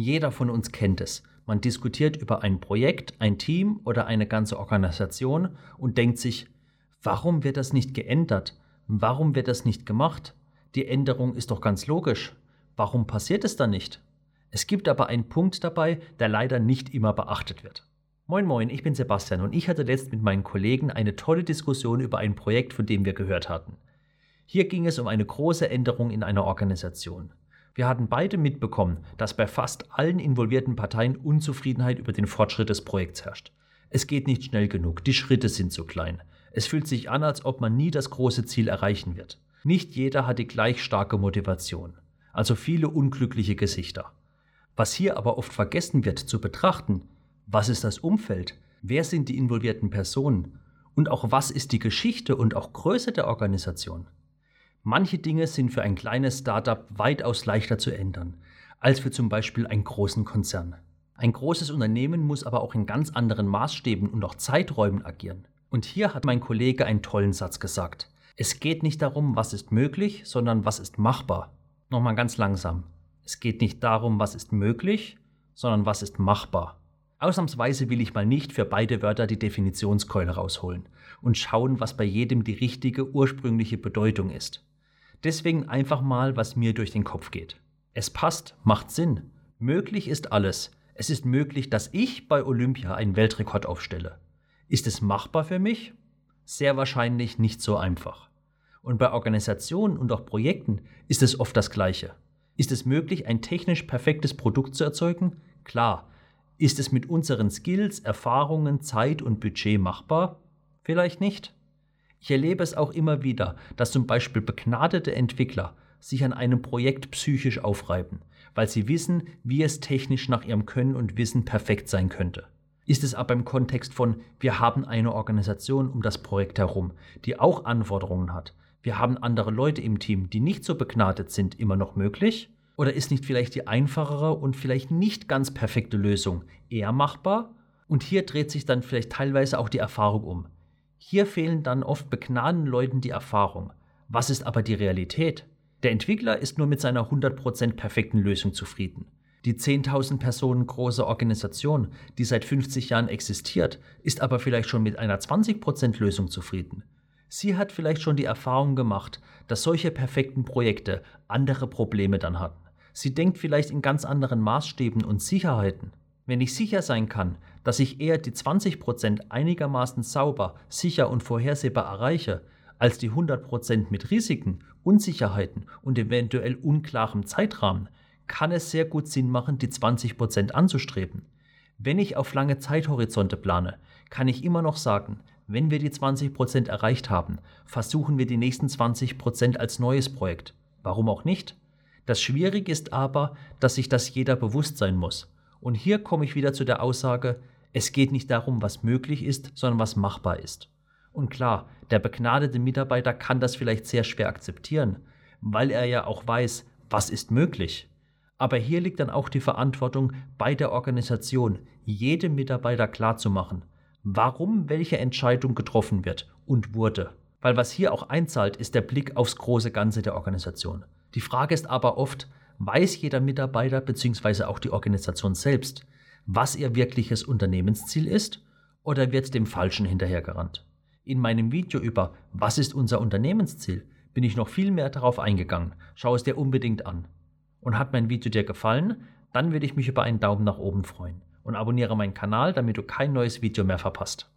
Jeder von uns kennt es. Man diskutiert über ein Projekt, ein Team oder eine ganze Organisation und denkt sich, warum wird das nicht geändert? Warum wird das nicht gemacht? Die Änderung ist doch ganz logisch. Warum passiert es dann nicht? Es gibt aber einen Punkt dabei, der leider nicht immer beachtet wird. Moin Moin, ich bin Sebastian und ich hatte letzt mit meinen Kollegen eine tolle Diskussion über ein Projekt, von dem wir gehört hatten. Hier ging es um eine große Änderung in einer Organisation. Wir hatten beide mitbekommen, dass bei fast allen involvierten Parteien Unzufriedenheit über den Fortschritt des Projekts herrscht. Es geht nicht schnell genug, die Schritte sind zu klein. Es fühlt sich an, als ob man nie das große Ziel erreichen wird. Nicht jeder hat die gleich starke Motivation, also viele unglückliche Gesichter. Was hier aber oft vergessen wird zu betrachten, was ist das Umfeld, wer sind die involvierten Personen und auch was ist die Geschichte und auch Größe der Organisation. Manche Dinge sind für ein kleines Startup weitaus leichter zu ändern, als für zum Beispiel einen großen Konzern. Ein großes Unternehmen muss aber auch in ganz anderen Maßstäben und auch Zeiträumen agieren. Und hier hat mein Kollege einen tollen Satz gesagt. Es geht nicht darum, was ist möglich, sondern was ist machbar. Nochmal ganz langsam. Es geht nicht darum, was ist möglich, sondern was ist machbar. Ausnahmsweise will ich mal nicht für beide Wörter die Definitionskeule rausholen und schauen, was bei jedem die richtige ursprüngliche Bedeutung ist. Deswegen einfach mal, was mir durch den Kopf geht. Es passt, macht Sinn. Möglich ist alles. Es ist möglich, dass ich bei Olympia einen Weltrekord aufstelle. Ist es machbar für mich? Sehr wahrscheinlich nicht so einfach. Und bei Organisationen und auch Projekten ist es oft das Gleiche. Ist es möglich, ein technisch perfektes Produkt zu erzeugen? Klar. Ist es mit unseren Skills, Erfahrungen, Zeit und Budget machbar? Vielleicht nicht. Ich erlebe es auch immer wieder, dass zum Beispiel begnadete Entwickler sich an einem Projekt psychisch aufreiben, weil sie wissen, wie es technisch nach ihrem Können und Wissen perfekt sein könnte. Ist es aber im Kontext von, wir haben eine Organisation um das Projekt herum, die auch Anforderungen hat, wir haben andere Leute im Team, die nicht so begnadet sind, immer noch möglich? Oder ist nicht vielleicht die einfachere und vielleicht nicht ganz perfekte Lösung eher machbar? Und hier dreht sich dann vielleicht teilweise auch die Erfahrung um. Hier fehlen dann oft begnadeten Leuten die Erfahrung. Was ist aber die Realität? Der Entwickler ist nur mit seiner 100% perfekten Lösung zufrieden. Die 10.000 Personen große Organisation, die seit 50 Jahren existiert, ist aber vielleicht schon mit einer 20% Lösung zufrieden. Sie hat vielleicht schon die Erfahrung gemacht, dass solche perfekten Projekte andere Probleme dann hatten. Sie denkt vielleicht in ganz anderen Maßstäben und Sicherheiten. Wenn ich sicher sein kann, dass ich eher die 20% einigermaßen sauber, sicher und vorhersehbar erreiche, als die 100% mit Risiken, Unsicherheiten und eventuell unklarem Zeitrahmen, kann es sehr gut Sinn machen, die 20% anzustreben. Wenn ich auf lange Zeithorizonte plane, kann ich immer noch sagen, wenn wir die 20% erreicht haben, versuchen wir die nächsten 20% als neues Projekt. Warum auch nicht? Das Schwierige ist aber, dass sich das jeder bewusst sein muss. Und hier komme ich wieder zu der Aussage, es geht nicht darum, was möglich ist, sondern was machbar ist. Und klar, der begnadete Mitarbeiter kann das vielleicht sehr schwer akzeptieren, weil er ja auch weiß, was ist möglich. Aber hier liegt dann auch die Verantwortung bei der Organisation, jedem Mitarbeiter klarzumachen, warum welche Entscheidung getroffen wird und wurde. Weil was hier auch einzahlt, ist der Blick aufs große Ganze der Organisation. Die Frage ist aber oft, weiß jeder Mitarbeiter bzw. auch die Organisation selbst, was ihr wirkliches Unternehmensziel ist oder wird dem Falschen hinterhergerannt? In meinem Video über Was ist unser Unternehmensziel bin ich noch viel mehr darauf eingegangen. Schau es dir unbedingt an. Und hat mein Video dir gefallen, dann würde ich mich über einen Daumen nach oben freuen und abonniere meinen Kanal, damit du kein neues Video mehr verpasst.